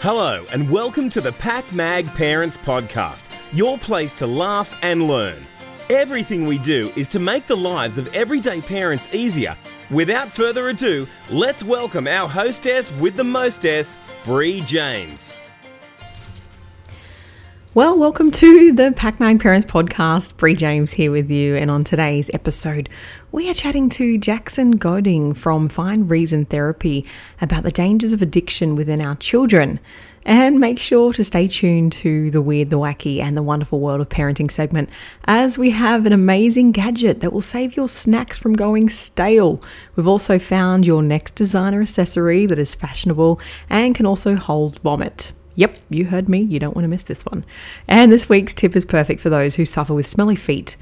Hello, and welcome to the PakMag Parents Podcast, your place to laugh and learn. Everything we do is to make the lives of everyday parents easier. Without further ado, let's welcome our hostess with the mostess, Bree James. Well, welcome to the PakMag Parents Podcast. Bree James here with you, and on today's episode, we are chatting to Jackson Goding from Find Reason Therapy about the dangers of addiction within our children. And make sure to stay tuned to the weird, the wacky, and the wonderful world of parenting segment as we have an amazing gadget that will save your snacks from going stale. We've also found your next designer accessory that is fashionable and can also hold vomit. Yep, you heard me. You don't want to miss this one. And this week's tip is perfect for those who suffer with smelly feet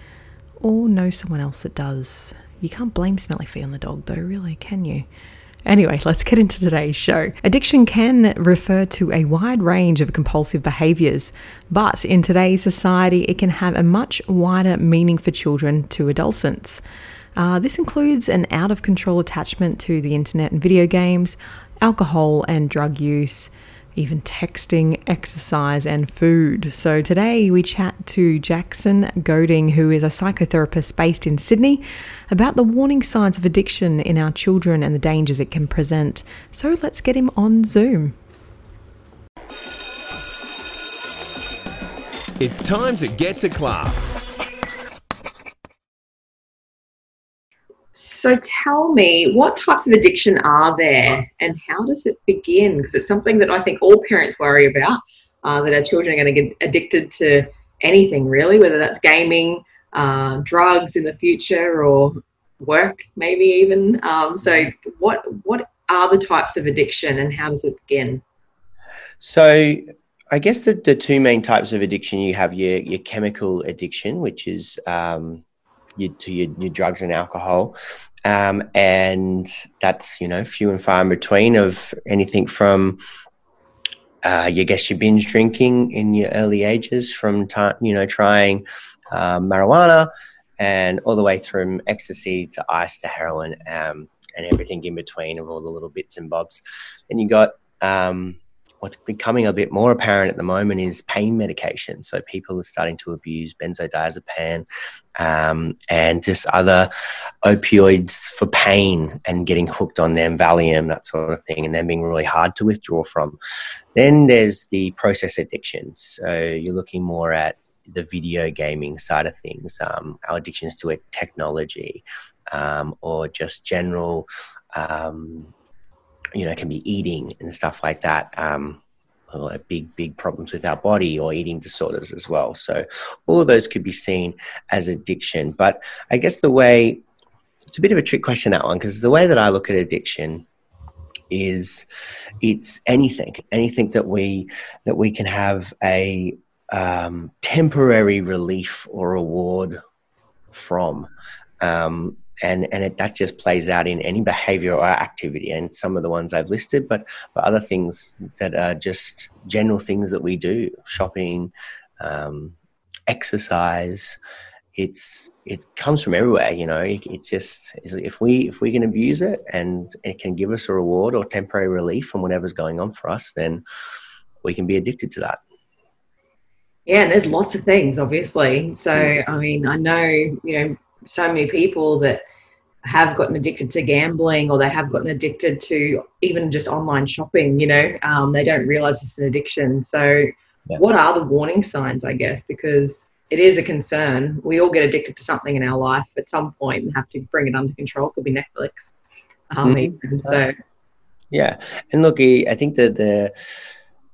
or know someone else that does. You can't blame smelly feet on the dog, though, really, can you? Anyway, let's get into today's show. Addiction can refer to a wide range of compulsive behaviors, but in today's society, it can have a much wider meaning for children to adolescents. Uh, this includes an out of control attachment to the internet and video games, alcohol and drug use, even texting, exercise, and food. So today we chat to Jackson Goding, who is a psychotherapist based in Sydney, about the warning signs of addiction in our children and the dangers it can present. So let's get him on Zoom. It's time to get to class. So tell me, what types of addiction are there and how does it begin? Because it's something that I think all parents worry about uh, that our children are going to get addicted to anything really, whether that's gaming, uh, drugs in the future, or work, maybe even. Um, so, what what are the types of addiction and how does it begin? So, I guess the, the two main types of addiction you have your, your chemical addiction, which is um, your, to your, your drugs and alcohol. Um, and that's, you know, few and far in between of anything from, uh, you guess you binge drinking in your early ages from time, you know, trying uh, marijuana and all the way from ecstasy to ice to heroin um, and everything in between of all the little bits and bobs. Then you got um, what's becoming a bit more apparent at the moment is pain medication. So people are starting to abuse benzodiazepam um, and just other opioids for pain and getting hooked on them, Valium, that sort of thing, and then being really hard to withdraw from. Then there's the process addiction. So you're looking more at the video gaming side of things, um, our addictions to it, technology, um, or just general um, you know, can be eating and stuff like that. Um, like big, big problems with our body or eating disorders as well. So all of those could be seen as addiction. But I guess the way it's a bit of a trick question that one because the way that I look at addiction is it's anything, anything that we that we can have a um, temporary relief or reward from. Um, and and it, that just plays out in any behavior or activity and some of the ones i've listed but but other things that are just general things that we do shopping um, exercise. It's it comes from everywhere you know it's just if we if we can abuse it and it can give us a reward or temporary relief from whatever's going on for us then we can be addicted to that. Yeah and there's lots of things obviously. So i mean i know you know so many people that have gotten addicted to gambling or they have gotten addicted to even just online shopping you know um, they don't realize it's an addiction. So yeah. what are the warning signs i guess? Because it is a concern. We all get addicted to something in our life at some point and have to bring it under control. It could be netflix um, mm-hmm. so. Yeah. And look i think that the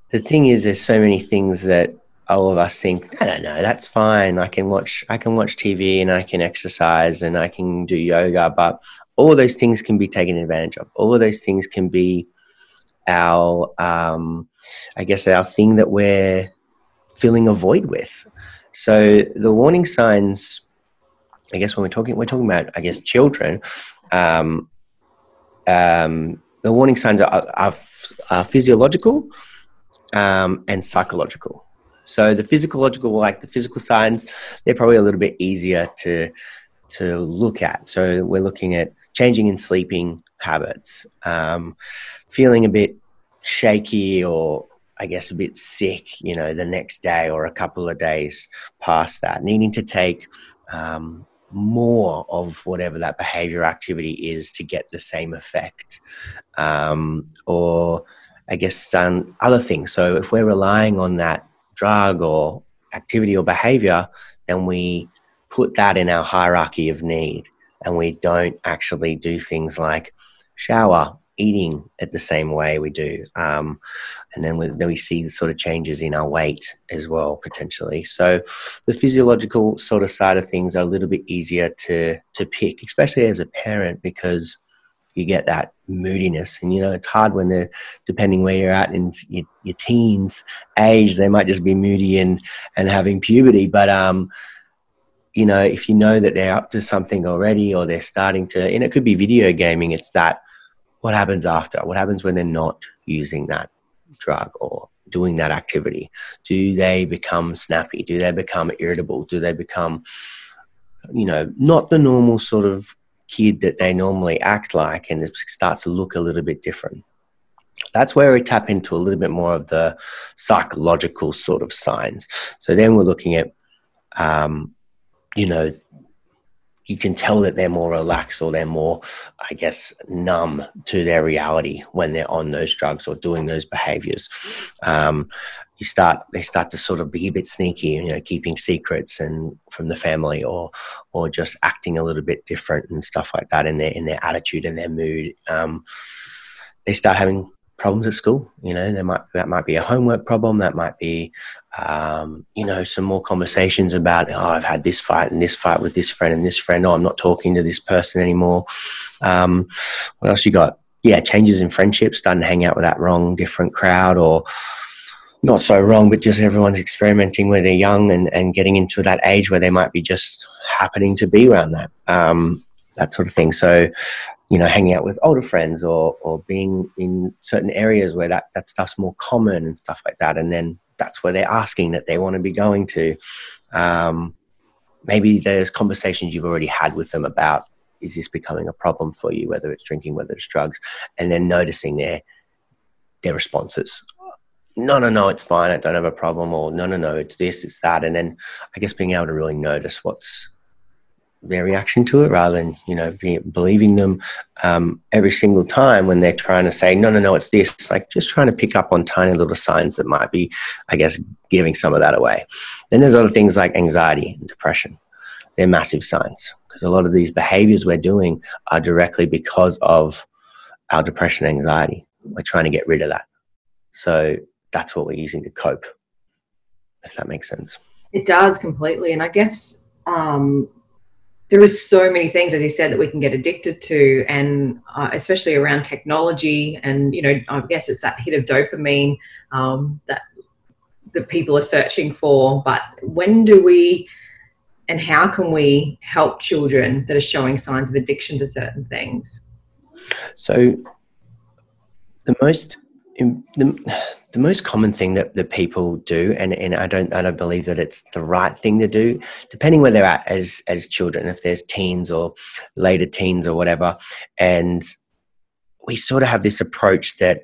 the thing is there's so many things that all of us think, I don't know, that's fine. I can watch, I can watch TV and I can exercise and I can do yoga, but all those things can be taken advantage of. All of those things can be our, um, I guess, our thing that we're filling a void with. So the warning signs, I guess, when we're talking, we're talking about, I guess, children. Um, um, the warning signs are, are, are physiological um, and psychological. So the physiological, like the physical signs, they're probably a little bit easier to to look at. So we're looking at changing in sleeping habits, um, feeling a bit shaky or I guess, a bit sick, you know, the next day or a couple of days past that, needing to take um, more of whatever that behavior activity is to get the same effect. Um, or, I guess, um, other things. So, if we're relying on that drug or activity or behavior, then we put that in our hierarchy of need and we don't actually do things like shower eating at the same way we do. Um, and then we, then we see the sort of changes in our weight as well, potentially. So the physiological sort of side of things are a little bit easier to, to pick, especially as a parent, because you get that moodiness. And, you know, it's hard when they're, depending where you're at in your, your teens age, they might just be moody and, and having puberty. But, um, you know, if you know that they're up to something already or they're starting to, and it could be video gaming, it's that what happens after? What happens when they're not using that drug or doing that activity? Do they become snappy? Do they become irritable? Do they become, you know, not the normal sort of kid that they normally act like and it starts to look a little bit different? That's where we tap into a little bit more of the psychological sort of signs. So then we're looking at, um, you know, you can tell that they're more relaxed or they're more, I guess, numb to their reality when they're on those drugs or doing those behaviors. Um, you start, they start to sort of be a bit sneaky, you know, keeping secrets and from the family or, or just acting a little bit different and stuff like that in their, in their attitude and their mood. Um, they start having problems at school. You know, there might that might be a homework problem. That might be, um, you know, some more conversations about oh, I've had this fight and this fight with this friend and this friend. Oh, I'm not talking to this person anymore. Um, what else you got? Yeah, changes in friendships, starting to hang out with that wrong, different crowd, or not so wrong, but just everyone's experimenting where they're young and, and getting into that age where they might be just happening to be around that. Um, that sort of thing. So you know, hanging out with older friends or or being in certain areas where that that stuff's more common and stuff like that. And then that's where they're asking that they want to be going to. Um, maybe there's conversations you've already had with them about is this becoming a problem for you, whether it's drinking, whether it's drugs, and then noticing their their responses. No, no, no, it's fine. I don't have a problem. Or no, no, no, it's this, it's that. And then I guess being able to really notice what's their reaction to it rather than you know be, believing them um, every single time when they're trying to say no no no it's this like just trying to pick up on tiny little signs that might be i guess giving some of that away. Then there's other things like anxiety and depression. They're massive signs because a lot of these behaviors we're doing are directly because of our depression anxiety. We're trying to get rid of that. So that's what we're using to cope if that makes sense. It does completely and i guess um, there is so many things, as you said, that we can get addicted to, and uh, especially around technology. And you know, I guess it's that hit of dopamine um, that that people are searching for. But when do we, and how can we help children that are showing signs of addiction to certain things? So, the most the, the most common thing that, that people do, and, and I don't I don't believe that it's the right thing to do, depending where they're at as as children, if there's teens or later teens or whatever, and we sort of have this approach that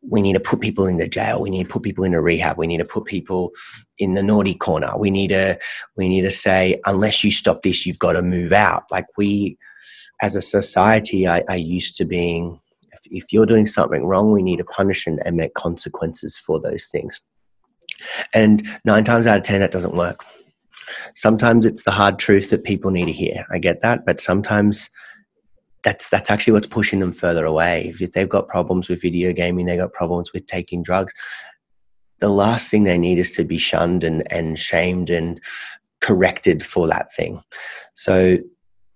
we need to put people in the jail, we need to put people in a rehab, we need to put people in the naughty corner, we need to we need to say unless you stop this, you've got to move out. Like we, as a society, I used to being if you're doing something wrong, we need to punish and, and make consequences for those things. And nine times out of 10, that doesn't work. Sometimes it's the hard truth that people need to hear. I get that. But sometimes that's that's actually what's pushing them further away. If they've got problems with video gaming, they've got problems with taking drugs, the last thing they need is to be shunned and, and shamed and corrected for that thing. So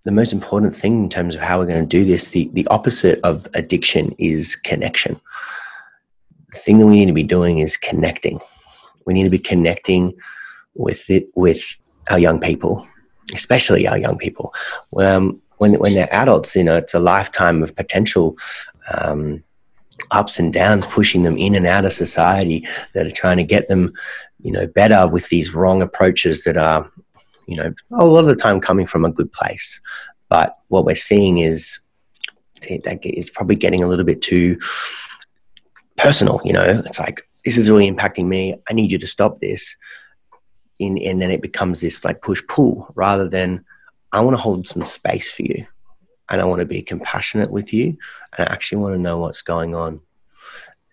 the most important thing in terms of how we're going to do this, the, the opposite of addiction is connection. The thing that we need to be doing is connecting. We need to be connecting with it with our young people, especially our young people. Um, when when they're adults, you know, it's a lifetime of potential um, ups and downs, pushing them in and out of society that are trying to get them, you know, better with these wrong approaches that are you know, a lot of the time coming from a good place. But what we're seeing is that it's probably getting a little bit too personal. You know, it's like this is really impacting me. I need you to stop this. In, and then it becomes this like push pull rather than I want to hold some space for you and I want to be compassionate with you and I actually want to know what's going on.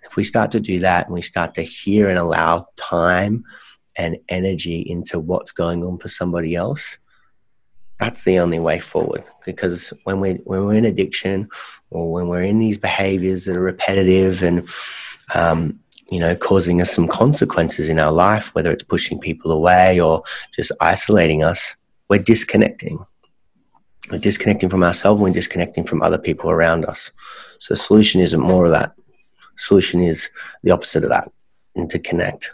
If we start to do that and we start to hear and allow time and energy into what's going on for somebody else, that's the only way forward. Because when we when we're in addiction or when we're in these behaviors that are repetitive and um, you know causing us some consequences in our life, whether it's pushing people away or just isolating us, we're disconnecting. We're disconnecting from ourselves. We're disconnecting from other people around us. So the solution isn't more of that. The solution is the opposite of that, and to connect.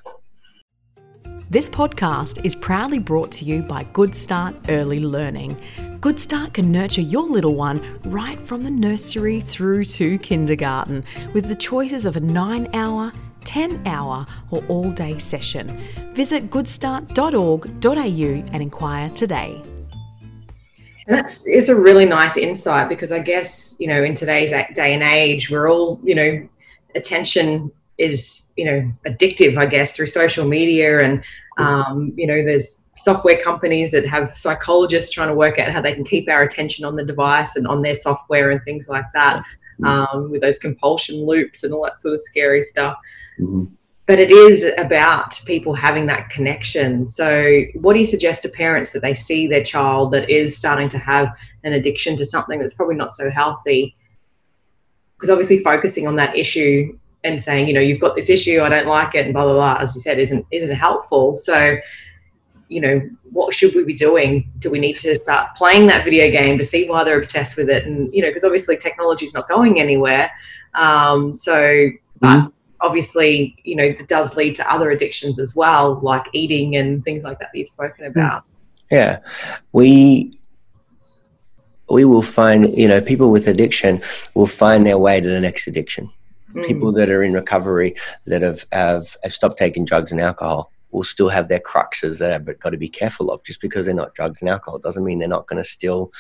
This podcast is proudly brought to you by Good Start Early Learning. Good Start can nurture your little one right from the nursery through to kindergarten with the choices of a 9 hour, 10 hour, or all day session. Visit goodstart.org.au and inquire today. And that's it's a really nice insight because I guess you know in today's day and age we're all you know attention is you know addictive i guess through social media and um, you know there's software companies that have psychologists trying to work out how they can keep our attention on the device and on their software and things like that um, with those compulsion loops and all that sort of scary stuff. Mm-hmm. but it is about people having that connection. So what do you suggest to parents that they see their child that is starting to have an addiction to something that's probably not so healthy? Because obviously focusing on that issue and saying, you know, you've got this issue, I don't like it, and blah blah blah, as you said, isn't isn't helpful. So, you know, what should we be doing? Do we need to start playing that video game to see why they're obsessed with it? And you know, because obviously technology is not going anywhere. Um, so, but mm-hmm. obviously, you know, it does lead to other addictions as well, like eating and things like that that you've spoken mm. about. Yeah, we we will find you know people with addiction will find their way to the next addiction People mm. that are in recovery that have, have, have stopped taking drugs and alcohol will still have their cruxes that I've got to be careful of. Just because they're not drugs and alcohol doesn't mean they're not going to still,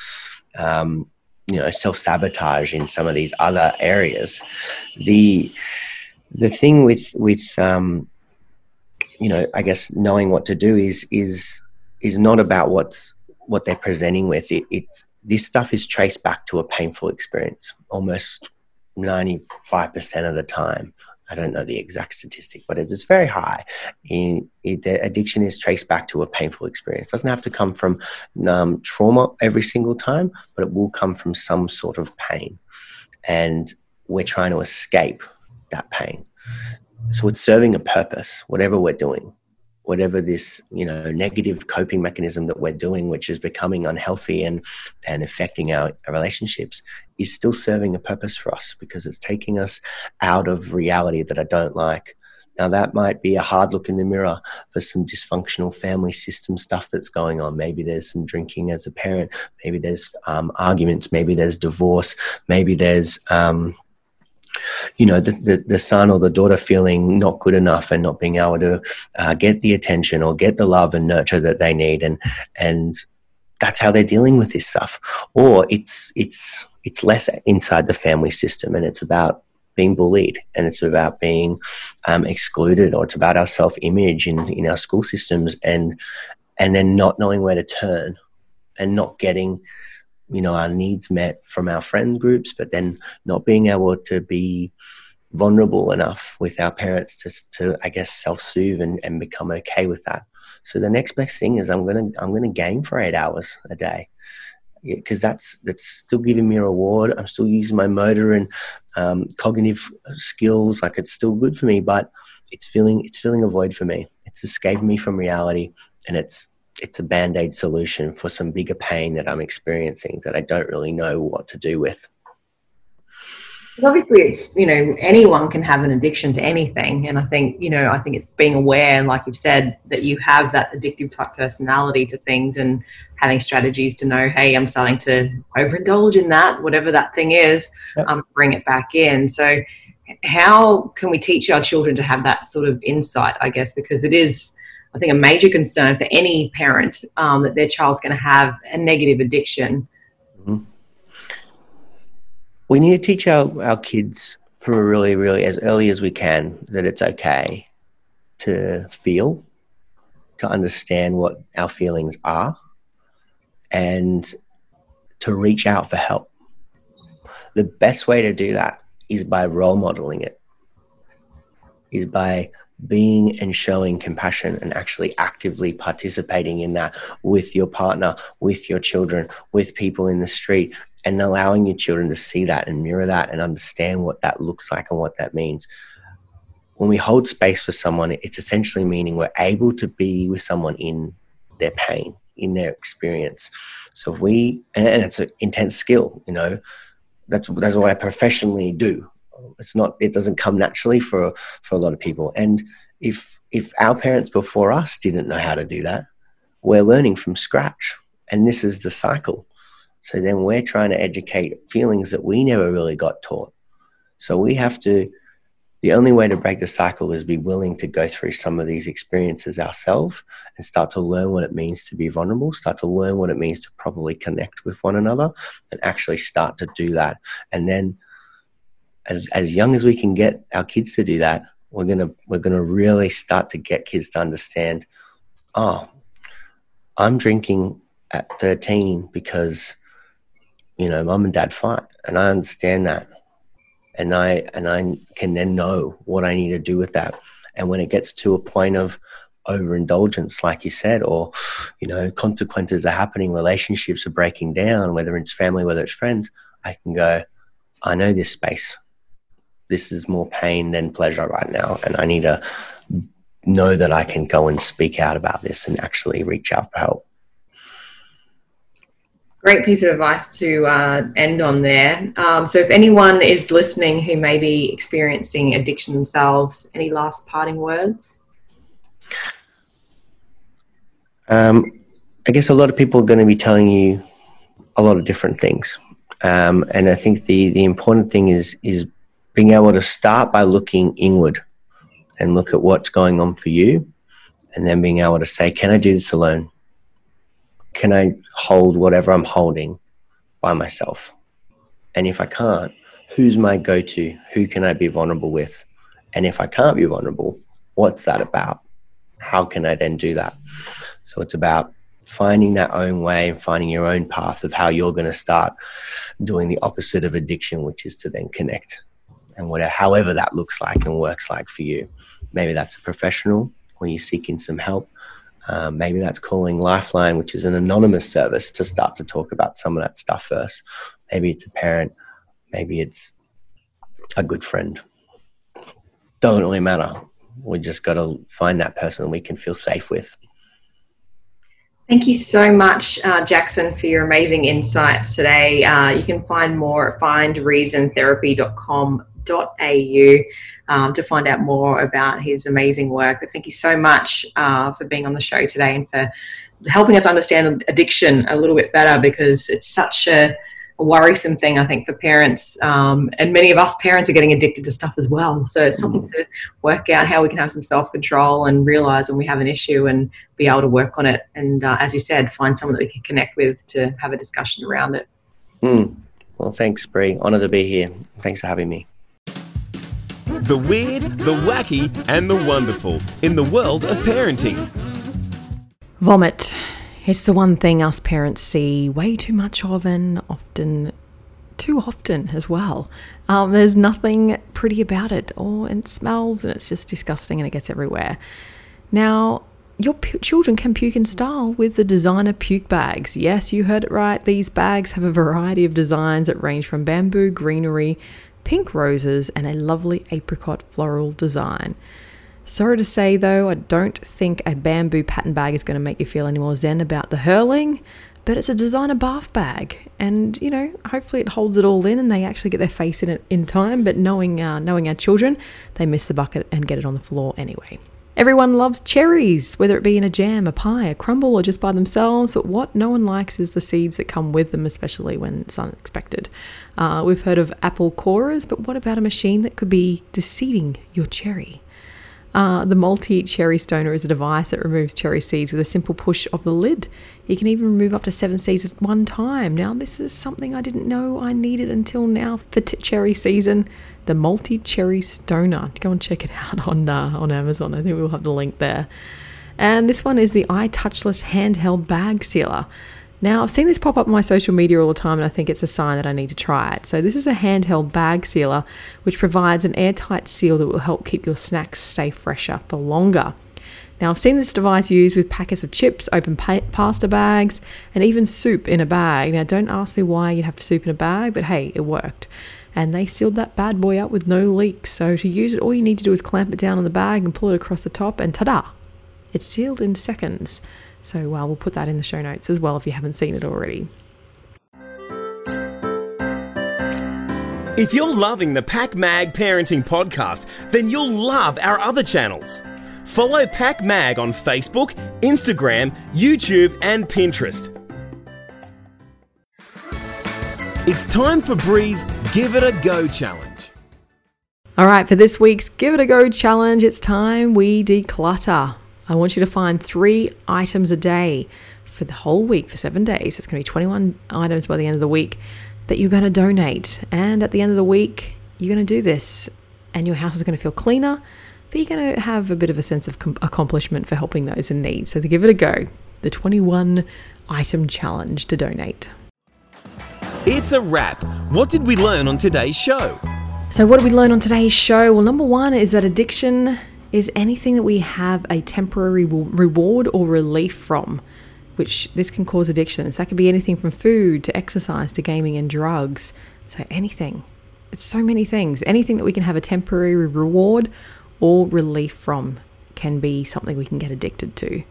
um, you know, self sabotage in some of these other areas. The the thing with with um, you know, I guess knowing what to do is is is not about what's what they're presenting with. It, it's this stuff is traced back to a painful experience almost 95% of the time. I don't know the exact statistic, but it is very high. In, it, the addiction is traced back to a painful experience. It doesn't have to come from um, trauma every single time, but it will come from some sort of pain. And we're trying to escape that pain. So it's serving a purpose, whatever we're doing whatever this you know negative coping mechanism that we're doing which is becoming unhealthy and and affecting our, relationships is still serving a purpose for us because it's taking us out of reality that i don't like. Now that might be a hard look in the mirror for some dysfunctional family system stuff that's going on. Maybe there's some drinking as a parent. Maybe there's um, arguments. Maybe there's divorce. Maybe there's um, you know the, the, the, son or the daughter feeling not good enough and not being able to uh, get the attention or get the love and nurture that they need. And and that's how they're dealing with this stuff. Or it's it's it's less inside the family system and it's about being bullied and it's about being um, excluded or it's about our self-image in, in our school systems and and then not knowing where to turn and not getting you know our needs met from our friend groups but then not being able to be vulnerable enough with our parents to, to i guess self-soothe and, and become okay with that. So the next best thing is i'm gonna i'm gonna game for eight hours a day. Because that's that's still giving me a reward. I'm still using my motor and um, cognitive skills like it's still good for me but it's feeling it's filling a void for me. It's escaping me from reality and it's it's a band aid solution for some bigger pain that I'm experiencing that I don't really know what to do with. Obviously, it's you know anyone can have an addiction to anything, and I think you know I think it's being aware, and like you've said, that you have that addictive type personality to things, and having strategies to know, hey, I'm starting to overindulge in that, whatever that thing is, yep. um, bring it back in. So, how can we teach our children to have that sort of insight? I guess because it is I think, a major concern for any parent um, that their child's going to have a negative addiction. Mm-hmm. We need to teach our, our kids from really, really as early as we can that it's okay to feel, to understand what our feelings are, and to reach out for help. The best way to do that is by role modeling it, is by being and showing compassion and actually actively participating in that with your partner, with your children, with people in the street, and allowing your children to see that and mirror that and understand what that looks like and what that means. When we hold space for someone, it's essentially meaning we're able to be with someone in their pain, in their experience. So if we, and it's an intense skill, you know, that's that's what I professionally do. It's not, it doesn't come naturally for for a lot of people. And if if our parents before us didn't know how to do that, we're learning from scratch. And this is the cycle so then we're trying to educate feelings that we never really got taught. So we have to, the only way to break the cycle is be willing to go through some of these experiences ourselves and start to learn what it means to be vulnerable, start to learn what it means to properly connect with one another and actually start to do that. And then as, as young as we can get our kids to do that, we're gonna we're gonna really start to get kids to understand, oh, I'm drinking at 13 because you know, mum and dad fight, and I understand that, and I and I can then know what I need to do with that. And when it gets to a point of overindulgence, like you said, or you know, consequences are happening, relationships are breaking down, whether it's family, whether it's friends, I can go, I know this space. This is more pain than pleasure right now, and I need to know that I can go and speak out about this and actually reach out for help great piece of advice to uh, end on there. Um, so, if anyone is listening who may be experiencing addiction themselves, any last parting words? Um, I guess a lot of people are going to be telling you a lot of different things, um, and I think the the important thing is is being able to start by looking inward and look at what's going on for you, and then being able to say, "Can I do this alone?" can I hold whatever I'm holding by myself? And if I can't, who's my go to? Who can I be vulnerable with? And if I can't be vulnerable, what's that about? How can I then do that? So it's about finding that own way and finding your own path of how you're going to start doing the opposite of addiction, which is to then connect. And whatever, however that looks like and works like for you. Maybe that's a professional when you're seeking some help. Um, maybe that's calling Lifeline, which is an anonymous service, to start to talk about some of that stuff first. Maybe it's a parent. Maybe it's a good friend. Doesn't really matter. We just got to find that person we can feel safe with. Thank you so much, uh, Jackson, for your amazing insights today. Uh, you can find more at findreasontherapy.com.au um, to find out more about his amazing work. But thank you so much uh, for being on the show today and for helping us understand addiction a little bit better because it's such a, a worrisome thing, I think, for parents. Um, and many of us parents are getting addicted to stuff as well. So it's something mm. to work out how we can have some self control and realize when we have an issue and be able to work on it. And uh, as you said, find someone that we can connect with to have a discussion around it. Mm. Well, thanks, Bree. Honor to be here. Thanks for having me the weird, the wacky, and the wonderful in the world of parenting. Vomit. It's the one thing us parents see way too much of and often too often as well. Um, there's nothing pretty about it, or it smells and it's just disgusting and it gets everywhere. Now, your children can puke in style with the designer puke bags. Yes, you heard it right. These bags have a variety of designs that range from bamboo greenery pink roses, and a lovely apricot floral design. Sorry to say though, I don't think a bamboo pattern bag is going to make you feel any more zen about the hurling, but it's a designer bath bag, and you know, hopefully it holds it all in, and they actually get their face in it in time. But knowing uh, knowing our children, they miss the bucket and get it on the floor anyway. Everyone loves cherries, whether it be in a jam, a pie, a crumble, or just by themselves, but what no one likes is the seeds that come with them, especially when it's unexpected. Uh, we've heard of apple corers, but what about a machine that could be deseeding your cherry? Uh, the multi cherry stoner is a device that removes cherry seeds with a simple push of the lid. You can even remove up to seven seeds at one time. Now, this is something I didn't know I needed until now for t- cherry season. The multi cherry stoner. Go and check it out on uh, on Amazon. I think we'll have the link there. And this one is the eye touchless handheld bag sealer. Now, I've seen this pop up on my social media all the time, and I think it's a sign that I need to try it. So, this is a handheld bag sealer which provides an airtight seal that will help keep your snacks stay fresher for longer. Now, I've seen this device used with packets of chips, open pa- pasta bags, and even soup in a bag. Now, don't ask me why you'd have soup in a bag, but hey, it worked. And they sealed that bad boy up with no leaks. So, to use it, all you need to do is clamp it down on the bag and pull it across the top, and ta da! It's sealed in seconds. So uh, we'll put that in the show notes as well if you haven't seen it already. If you're loving the PakMag Parenting Podcast, then you'll love our other channels. Follow PakMag on Facebook, Instagram, YouTube, and Pinterest. It's time for Bree's Give It a Go challenge. All right, for this week's Give It a Go challenge, it's time we declutter. I want you to find three items a day for the whole week for seven days. It's going to be 21 items by the end of the week that you're going to donate. And at the end of the week, you're going to do this, and your house is going to feel cleaner, but you're going to have a bit of a sense of com- accomplishment for helping those in need. So to give it a go, the 21 item challenge to donate. It's a wrap. What did we learn on today's show? So, what did we learn on today's show? Well, number one is that addiction is anything that we have a temporary reward or relief from, which this can cause addictions. That could be anything from food to exercise to gaming and drugs. So anything. It's so many things. Anything that we can have a temporary reward or relief from can be something we can get addicted to.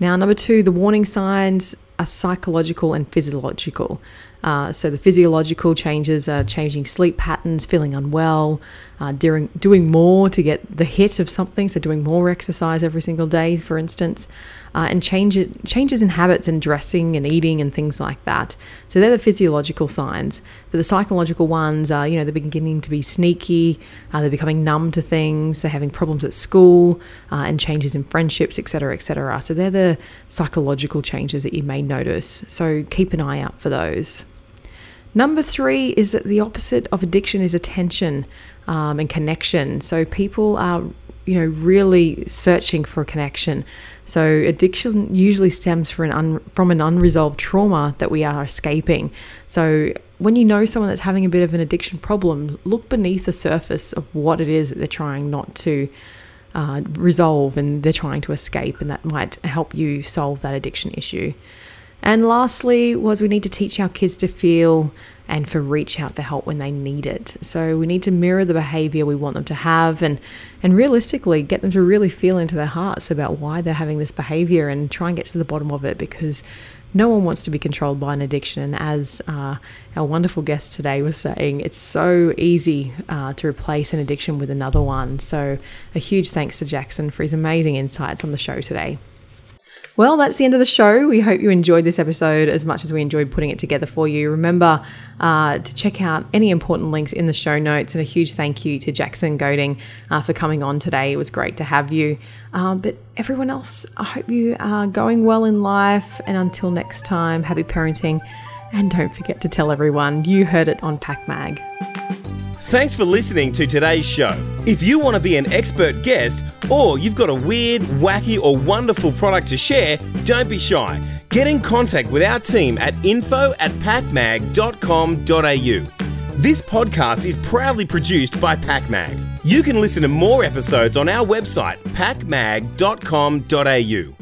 Now, number two, the warning signs are psychological and physiological. Uh, so the physiological changes are changing sleep patterns, feeling unwell, uh, doing, doing more to get the hit of something, so doing more exercise every single day, for instance, uh, and change changes in habits and dressing and eating and things like that. So they're the physiological signs. But the psychological ones are, you know, they're beginning to be sneaky, uh, they're becoming numb to things, they're having problems at school uh, and changes in friendships, etc., etc. So they're the psychological changes that you may notice. So keep an eye out for those. Number three is that the opposite of addiction is attention um, and connection. So people are, you know, really searching for a connection. So addiction usually stems from an un- from an unresolved trauma that we are escaping. So when you know someone that's having a bit of an addiction problem, look beneath the surface of what it is that they're trying not to uh, resolve and they're trying to escape, and that might help you solve that addiction issue. And lastly, was we need to teach our kids to feel and for reach out for help when they need it. So we need to mirror the behavior we want them to have and and realistically get them to really feel into their hearts about why they're having this behavior and try and get to the bottom of it because no one wants to be controlled by an addiction. And as uh, our wonderful guest today was saying, it's so easy uh, to replace an addiction with another one. So, a huge thanks to Jackson for his amazing insights on the show today. Well, that's the end of the show. We hope you enjoyed this episode as much as we enjoyed putting it together for you. Remember uh, to check out any important links in the show notes, and a huge thank you to Jackson Goding uh, for coming on today. It was great to have you. Uh, but everyone else, I hope you are going well in life. And until next time, happy parenting. And don't forget to tell everyone you heard it on PakMag. Thanks for listening to today's show. If you want to be an expert guest or you've got a weird, wacky, or wonderful product to share, don't be shy. Get in contact with our team at info at pakmag.com.au. This podcast is proudly produced by PakMag. You can listen to more episodes on our website, pakmag.com.au.